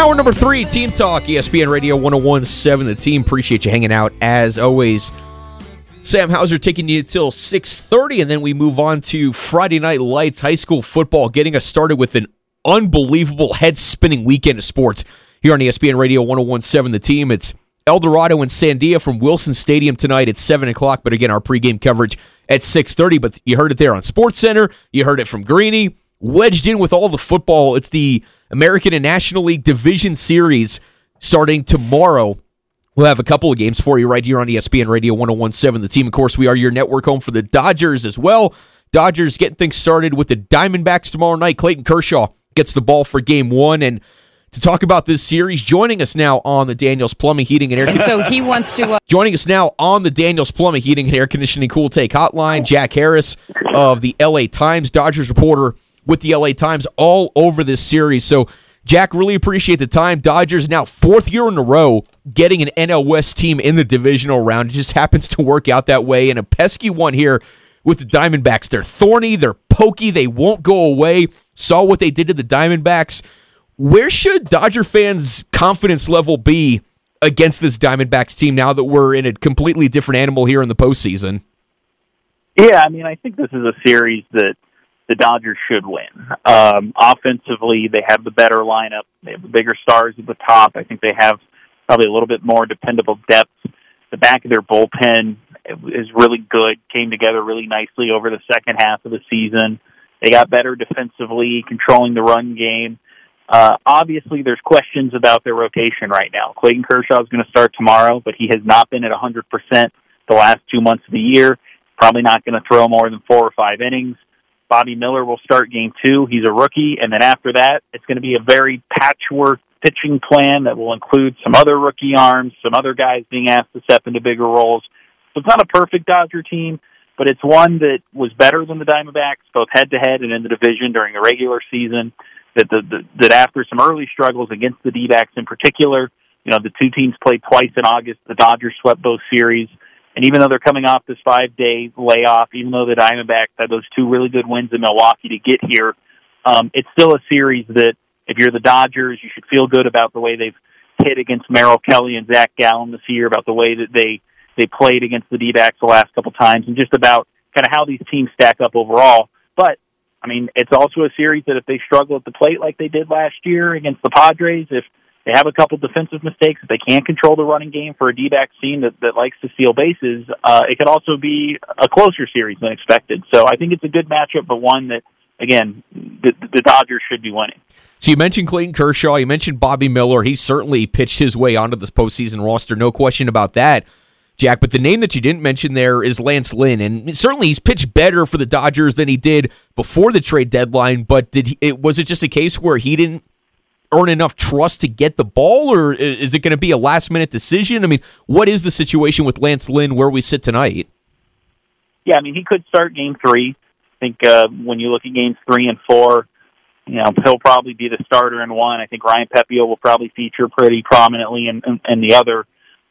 Hour number three, Team Talk, ESPN Radio 1017. The team appreciate you hanging out as always. Sam Hauser taking you till 6:30 and then we move on to Friday Night Lights high school football getting us started with an unbelievable head-spinning weekend of sports here on ESPN Radio 1017 the team it's El Dorado and Sandia from Wilson Stadium tonight at 7 o'clock but again our pregame coverage at 6.30 but you heard it there on Sports Center you heard it from Greeny wedged in with all the football it's the American and National League Division Series starting tomorrow We'll have a couple of games for you right here on ESPN Radio 1017. The team, of course, we are your network home for the Dodgers as well. Dodgers getting things started with the Diamondbacks tomorrow night. Clayton Kershaw gets the ball for game one. And to talk about this series, joining us now on the Daniels Plumbing, Heating, and Air Conditioning. So he wants to. Uh- joining us now on the Daniels Plumbing, Heating, and Air Conditioning Cool Take Hotline, Jack Harris of the LA Times, Dodgers reporter with the LA Times all over this series. So, Jack, really appreciate the time. Dodgers now fourth year in a row getting an NL West team in the divisional round. It just happens to work out that way. And a pesky one here with the Diamondbacks. They're thorny, they're pokey, they won't go away. Saw what they did to the Diamondbacks. Where should Dodger fans' confidence level be against this Diamondbacks team now that we're in a completely different animal here in the postseason? Yeah, I mean, I think this is a series that the Dodgers should win. Um, offensively, they have the better lineup. They have the bigger stars at the top. I think they have probably a little bit more dependable depth. The back of their bullpen is really good. Came together really nicely over the second half of the season. They got better defensively, controlling the run game. Uh, obviously, there's questions about their rotation right now. Clayton Kershaw is going to start tomorrow, but he has not been at 100% the last two months of the year. Probably not going to throw more than four or five innings. Bobby Miller will start game two. He's a rookie. And then after that, it's going to be a very patchwork pitching plan that will include some other rookie arms, some other guys being asked to step into bigger roles. So it's not a perfect Dodger team, but it's one that was better than the Diamondbacks, both head to head and in the division during the regular season. That the, the that after some early struggles against the D-backs in particular, you know the two teams played twice in August. The Dodgers swept both series. And even though they're coming off this five day layoff, even though the Diamondbacks had those two really good wins in Milwaukee to get here, um, it's still a series that if you're the Dodgers, you should feel good about the way they've hit against Merrill Kelly and Zach Gallen this year, about the way that they they played against the D backs the last couple times, and just about kind of how these teams stack up overall. But I mean, it's also a series that if they struggle at the plate like they did last year against the Padres, if they have a couple defensive mistakes. If they can't control the running game for a D-back team that, that likes to steal bases, uh, it could also be a closer series than expected. So I think it's a good matchup, but one that, again, the, the Dodgers should be winning. So you mentioned Clayton Kershaw, you mentioned Bobby Miller. He certainly pitched his way onto this postseason roster, no question about that. Jack, but the name that you didn't mention there is Lance Lynn, and certainly he's pitched better for the Dodgers than he did before the trade deadline. But did he, it, was it just a case where he didn't earn enough trust to get the ball, or is it going to be a last minute decision? I mean, what is the situation with Lance Lynn where we sit tonight? Yeah, I mean, he could start game three. I think uh, when you look at games three and four, you know, he'll probably be the starter in one. I think Ryan Pepiot will probably feature pretty prominently in, in, in the other.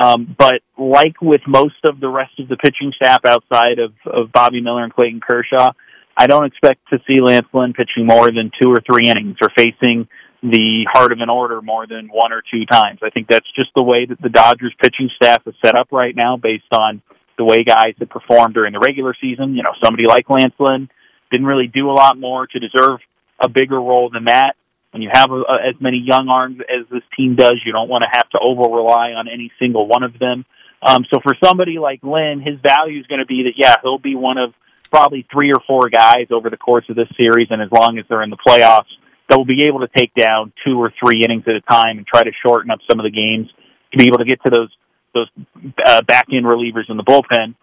Um, but like with most of the rest of the pitching staff outside of, of Bobby Miller and Clayton Kershaw, I don't expect to see Lance Lynn pitching more than two or three innings or facing the heart of an order more than one or two times. I think that's just the way that the Dodgers pitching staff is set up right now based on the way guys have performed during the regular season. You know, somebody like Lance Lynn didn't really do a lot more to deserve a bigger role than that. When you have a, a, as many young arms as this team does, you don't want to have to over rely on any single one of them. Um, so for somebody like Lynn, his value is going to be that, yeah, he'll be one of probably three or four guys over the course of this series, and as long as they're in the playoffs, that will be able to take down two or three innings at a time and try to shorten up some of the games to be able to get to those those uh, back end relievers in the bullpen.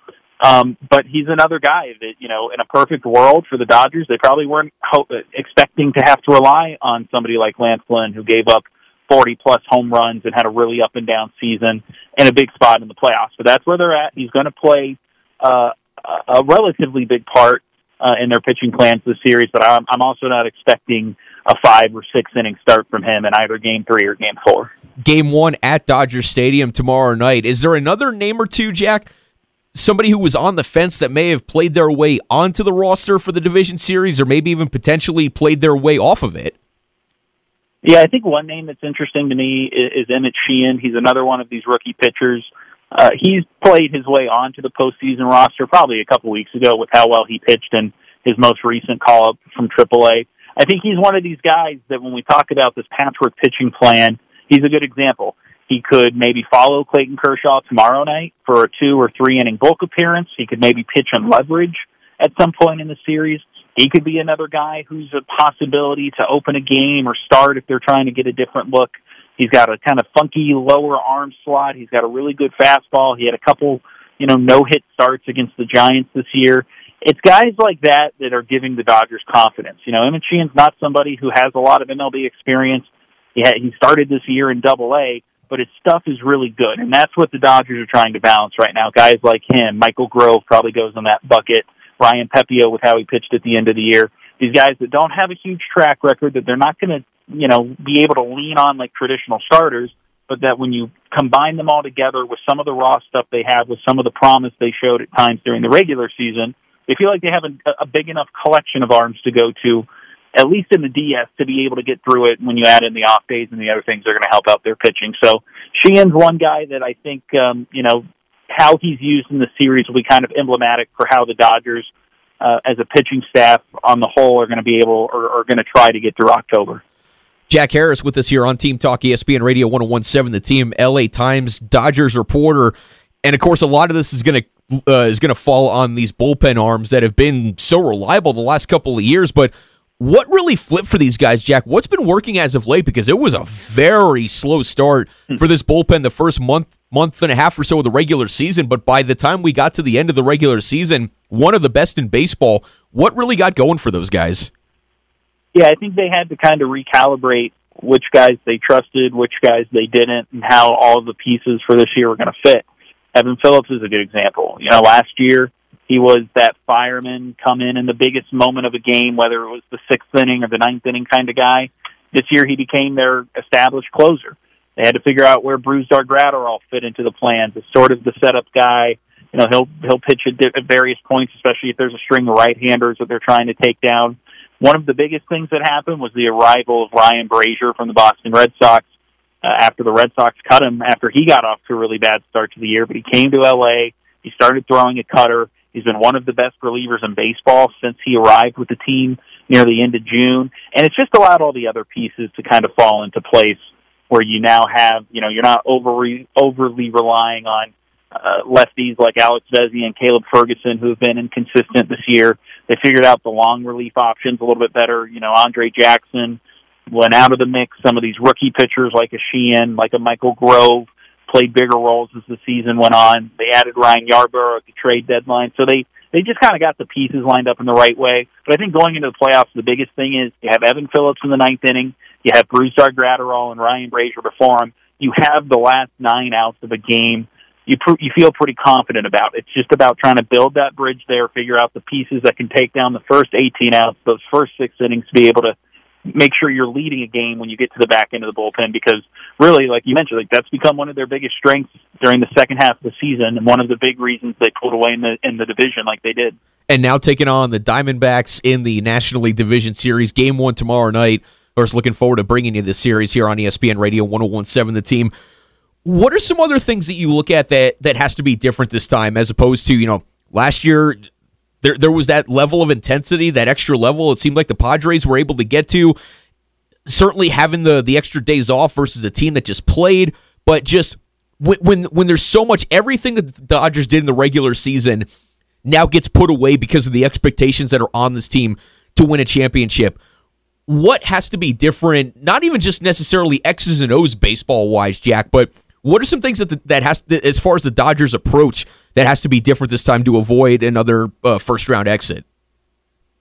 Um, but he's another guy that you know, in a perfect world for the Dodgers, they probably weren't ho- expecting to have to rely on somebody like Lance Lynn, who gave up 40 plus home runs and had a really up and down season and a big spot in the playoffs. But that's where they're at. He's going to play uh, a relatively big part uh, in their pitching plans this series, but I'm, I'm also not expecting a five or six inning start from him in either game three or game four. Game one at Dodger Stadium tomorrow night. Is there another name or two, Jack? Somebody who was on the fence that may have played their way onto the roster for the division series, or maybe even potentially played their way off of it. Yeah, I think one name that's interesting to me is, is Emmett Sheehan. He's another one of these rookie pitchers. Uh, he's played his way onto the postseason roster probably a couple weeks ago with how well he pitched in his most recent call up from AAA. I think he's one of these guys that when we talk about this patchwork pitching plan, he's a good example. He could maybe follow Clayton Kershaw tomorrow night for a two or three inning bulk appearance. He could maybe pitch on leverage at some point in the series. He could be another guy who's a possibility to open a game or start if they're trying to get a different look. He's got a kind of funky lower arm slot. He's got a really good fastball. He had a couple, you know, no hit starts against the Giants this year. It's guys like that that are giving the Dodgers confidence. You know, Emmett Sheehan's not somebody who has a lot of MLB experience. He had, he started this year in Double A, but his stuff is really good, and that's what the Dodgers are trying to balance right now. Guys like him, Michael Grove probably goes in that bucket. Ryan Pepiot with how he pitched at the end of the year. These guys that don't have a huge track record, that they're not going to, you know, be able to lean on like traditional starters, but that when you combine them all together with some of the raw stuff they have, with some of the promise they showed at times during the regular season, they feel like they have a, a big enough collection of arms to go to, at least in the DS, to be able to get through it. When you add in the off days and the other things, they're going to help out their pitching. So Sheehan's one guy that I think, um, you know, how he's used in the series will be kind of emblematic for how the Dodgers, uh, as a pitching staff on the whole, are going to be able or are going to try to get through October. Jack Harris with us here on Team Talk ESPN Radio 1017, the team LA Times Dodgers reporter. And of course, a lot of this is going to uh, is going to fall on these bullpen arms that have been so reliable the last couple of years. But what really flipped for these guys, Jack? What's been working as of late? Because it was a very slow start hmm. for this bullpen the first month, month and a half or so of the regular season. But by the time we got to the end of the regular season, one of the best in baseball. What really got going for those guys? Yeah, I think they had to kind of recalibrate which guys they trusted, which guys they didn't, and how all the pieces for this year were going to fit. Evan Phillips is a good example. You know, last year he was that fireman come in in the biggest moment of a game, whether it was the sixth inning or the ninth inning kind of guy. This year he became their established closer. They had to figure out where Brusdar Graterol fit into the plans as sort of the setup guy. You know, he'll he'll pitch at, various points, especially if there's a string of right-handers that they're trying to take down. One of the biggest things that happened was the arrival of Ryan Brasier from the Boston Red Sox uh, after the Red Sox cut him after he got off to a really bad start to the year. But he came to LA. He started throwing a cutter. He's been one of the best relievers in baseball since he arrived with the team near the end of June. And it's just allowed all the other pieces to kind of fall into place where you now have, you know, you're not overly, overly relying on uh, lefties like Alex Vesia and Caleb Ferguson who have been inconsistent this year. They figured out the long relief options a little bit better. You know, Andre Jackson, went out of the mix. Some of these rookie pitchers like a Sheehan, like a Michael Grove, played bigger roles as the season went on. They added Ryan Yarbrough at the trade deadline, so they they just kind of got the pieces lined up in the right way. But I think going into the playoffs, the biggest thing is you have Evan Phillips in the ninth inning, you have Brusdar Graterol and Ryan Brasier before him. You have the last nine outs of a game. You pr- you feel pretty confident about. It's just about trying to build that bridge there, figure out the pieces that can take down the first 18 outs, those first six innings, to be able to make sure you're leading a game when you get to the back end of the bullpen because really, like you mentioned, like that's become one of their biggest strengths during the second half of the season and one of the big reasons they pulled away in the in the division like they did. And now taking on the Diamondbacks in the National League Division Series, game one tomorrow night. Of course, looking forward to bringing you this series here on ESPN Radio 1017 The Team. What are some other things that you look at that that has to be different this time as opposed to, you know, last year there there was that level of intensity, that extra level. It seemed like the Padres were able to get to. Certainly having the the extra days off versus a team that just played, but just when when, when there's so much everything that the Dodgers did in the regular season now gets put away because of the expectations that are on this team to win a championship. What has to be different? Not even just necessarily X's and O's baseball wise, Jack, but what are some things that the, that has to, as far as the Dodgers approach that has to be different this time to avoid another uh, first round exit?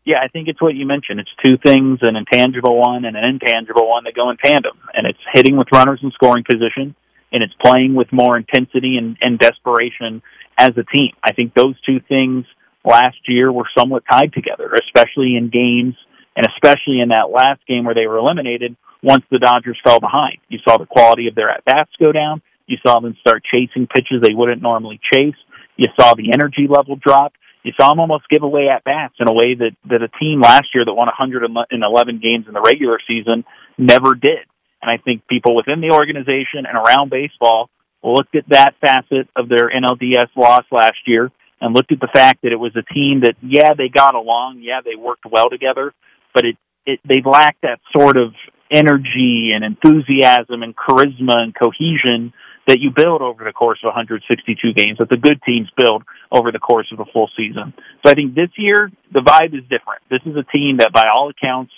Yeah, I think it's what you mentioned. It's two things, an intangible one and an intangible one that go in tandem. And it's hitting with runners in scoring position, and it's playing with more intensity and, and desperation as a team. I think those two things last year were somewhat tied together, especially in games and especially in that last game where they were eliminated once the Dodgers fell behind. You saw the quality of their at bats go down. You saw them start chasing pitches they wouldn't normally chase. You saw the energy level drop. You saw them almost give away at bats in a way that, that a team last year that won 111 games in the regular season never did. And I think people within the organization and around baseball looked at that facet of their NLDS loss last year and looked at the fact that it was a team that, yeah, they got along, yeah, they worked well together, but it, it they lacked that sort of energy and enthusiasm and charisma and cohesion that you build over the course of 162 games, that the good teams build over the course of a full season. So I think this year, the vibe is different. This is a team that, by all accounts,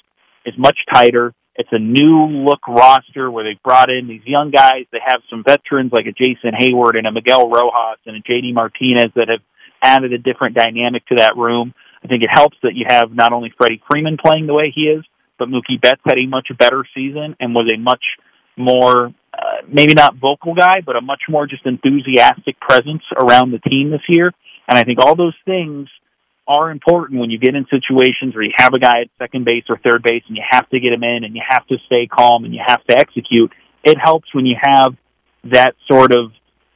is much tighter. It's a new look roster where they've brought in these young guys. They have some veterans like a Jason Heyward and a Miguel Rojas and a JD Martinez that have added a different dynamic to that room. I think it helps that you have not only Freddie Freeman playing the way he is, but Mookie Betts had a much better season and was a much more, uh, maybe not vocal guy, but a much more just enthusiastic presence around the team this year. And I think all those things are important when you get in situations where you have a guy at second base or third base and you have to get him in and you have to stay calm and you have to execute. It helps when you have that sort of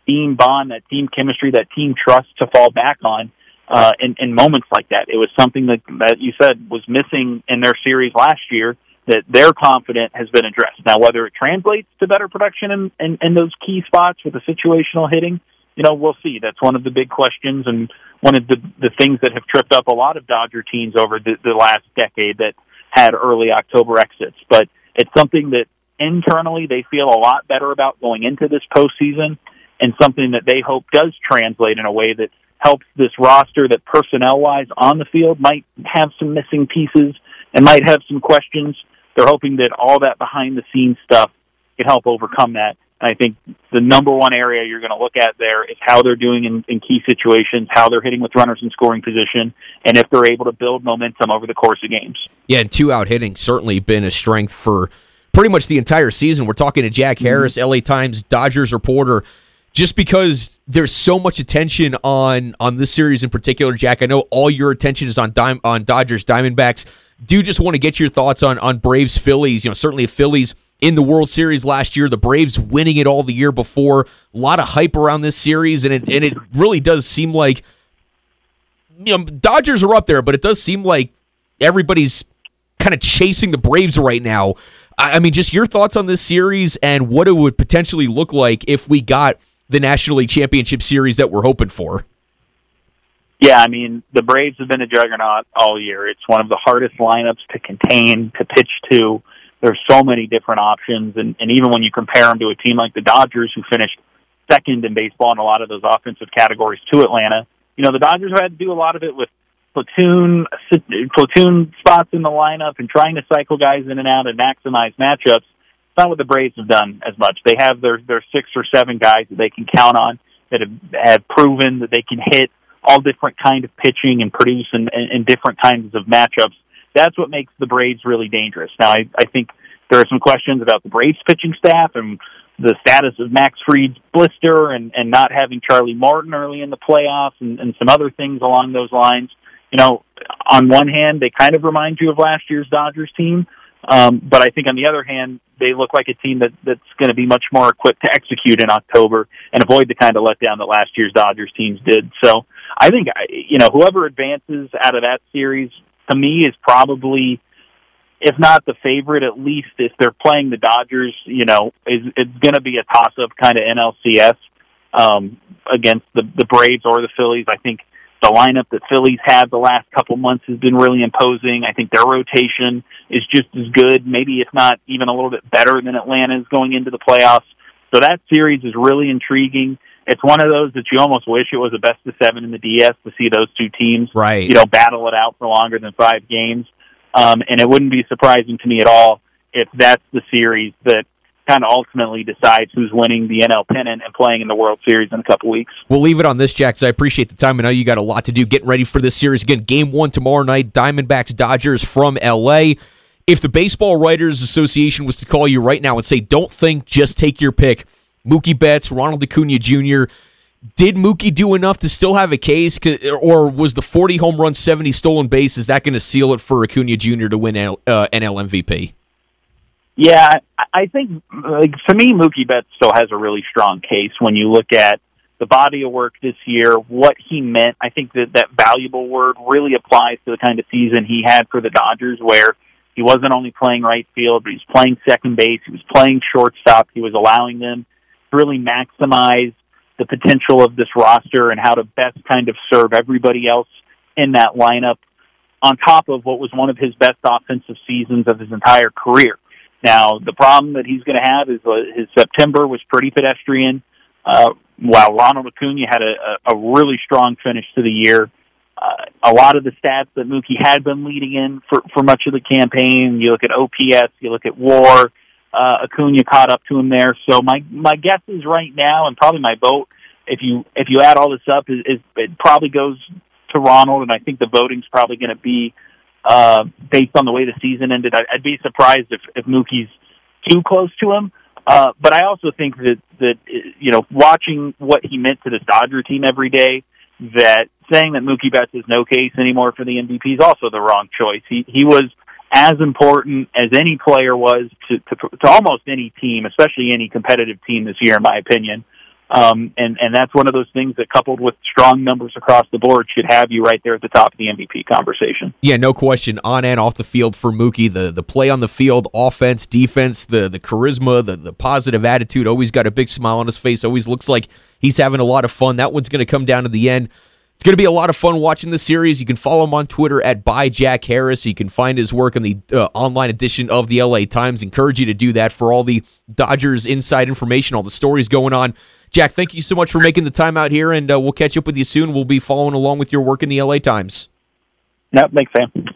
team bond, that team chemistry, that team trust to fall back on uh, in, in moments like that. It was something that, that you said was missing in their series last year that they're confident has been addressed. Now, whether it translates to better production in, in, in those key spots with the situational hitting, you know, we'll see. That's one of the big questions and one of the, the things that have tripped up a lot of Dodger teams over the, the last decade that had early October exits. But it's something that internally they feel a lot better about going into this postseason and something that they hope does translate in a way that helps this roster that personnel wise on the field might have some missing pieces and might have some questions. They're hoping that all that behind the scenes stuff can help overcome that. And I think the number one area you're going to look at there is how they're doing in, in key situations, how they're hitting with runners in scoring position, and if they're able to build momentum over the course of games. Yeah, and two out hitting certainly been a strength for pretty much the entire season. We're talking to Jack mm-hmm. Harris, mm-hmm. LA Times Dodgers reporter just because there's so much attention on on this series in particular, Jack. I know all your attention is on Dime, on Dodgers Diamondbacks. Do just want to get your thoughts on on Braves Phillies. You know, certainly Phillies in the World Series last year, the Braves winning it all the year before. A lot of hype around this series, and it and it really does seem like you know Dodgers are up there, but it does seem like everybody's kind of chasing the Braves right now. I mean, just your thoughts on this series and what it would potentially look like if we got the National League Championship Series that we're hoping for. Yeah, I mean, the Braves have been a juggernaut all year. It's one of the hardest lineups to contain, to pitch to. There's so many different options, and, and even when you compare them to a team like the Dodgers, who finished second in baseball in a lot of those offensive categories to Atlanta, you know, the Dodgers have had to do a lot of it with platoon platoon spots in the lineup and trying to cycle guys in and out and maximize matchups. It's not what the Braves have done as much. They have their their six or seven guys that they can count on that have, have proven that they can hit all different kind of pitching and produce and, in, in different kinds of matchups. That's what makes the Braves really dangerous. Now, I, I think there are some questions about the Braves pitching staff and the status of Max Fried's blister and, and not having Charlie Morton early in the playoffs and, and some other things along those lines. You know, on one hand, they kind of remind you of last year's Dodgers team. Um, but I think on the other hand, they look like a team that that's going to be much more equipped to execute in October and avoid the kind of letdown that last year's Dodgers teams did. So I think you know whoever advances out of that series to me is probably, if not the favorite, at least if they're playing the Dodgers, you know, is it's going to be a toss up kind of NLCS um, against the the Braves or the Phillies. I think the lineup that Phillies had the last couple months has been really imposing. I think their rotation is just as good, maybe if not even a little bit better than Atlanta's going into the playoffs. So that series is really intriguing. It's one of those that you almost wish it was a best of seven in the DS to see those two teams, right? You know, battle it out for longer than five games. Um, and it wouldn't be surprising to me at all if that's the series that kind of ultimately decides who's winning the NL pennant and playing in the World Series in a couple weeks. We'll leave it on this, Jack. because I appreciate the time. I know you got a lot to do getting ready for this series. Again, game one tomorrow night, Diamondbacks Dodgers from LA. If the Baseball Writers Association was to call you right now and say, don't think, just take your pick, Mookie Betts, Ronald Acuna Jr., did Mookie do enough to still have a case, or was the 40 home run, 70 stolen base, is that going to seal it for Acuna Jr. to win NL, uh, NL MVP? Yeah, I think like for me, Mookie Betts still has a really strong case when you look at the body of work this year, what he meant. I think that that valuable word really applies to the kind of season he had for the Dodgers, where He wasn't only playing right field, but he was playing second base. He was playing shortstop. He was allowing them really maximize the potential of this roster and how to best kind of serve everybody else in that lineup on top of what was one of his best offensive seasons of his entire career. Now, the problem that he's going to have is uh, his September was pretty pedestrian. Uh, while Ronald Acuna had a, a really strong finish to the year, uh, a lot of the stats that Mookie had been leading in for, for much of the campaign, you look at OPS, you look at WAR, uh, Acuna caught up to him there. So my my guess is right now, and probably my vote, if you if you add all this up, is, is it probably goes to Ronald, and I think the voting's probably going to be uh, based on the way the season ended. I, I'd be surprised if if Mookie's too close to him. Uh, but I also think that that you know, watching what he meant to this Dodger team every day, that saying that Mookie Betts is no case anymore for the MVP is also the wrong choice. He he was as important as any player was to, to to almost any team, especially any competitive team this year, in my opinion. Um, and, and that's one of those things that coupled with strong numbers across the board should have you right there at the top of the MVP conversation. Yeah, no question. On and off the field for Mookie, the, the play on the field, offense, defense, the, the charisma, the, the positive attitude, always got a big smile on his face, always looks like he's having a lot of fun. That one's going to come down to the end. It's going to be a lot of fun watching the series. You can follow him on Twitter at by Jack Harris. You can find his work in the uh, online edition of the LA Times. Encourage you to do that for all the Dodgers inside information, all the stories going on Jack, thank you so much for making the time out here, and uh, we'll catch up with you soon. We'll be following along with your work in the LA Times. That makes sense.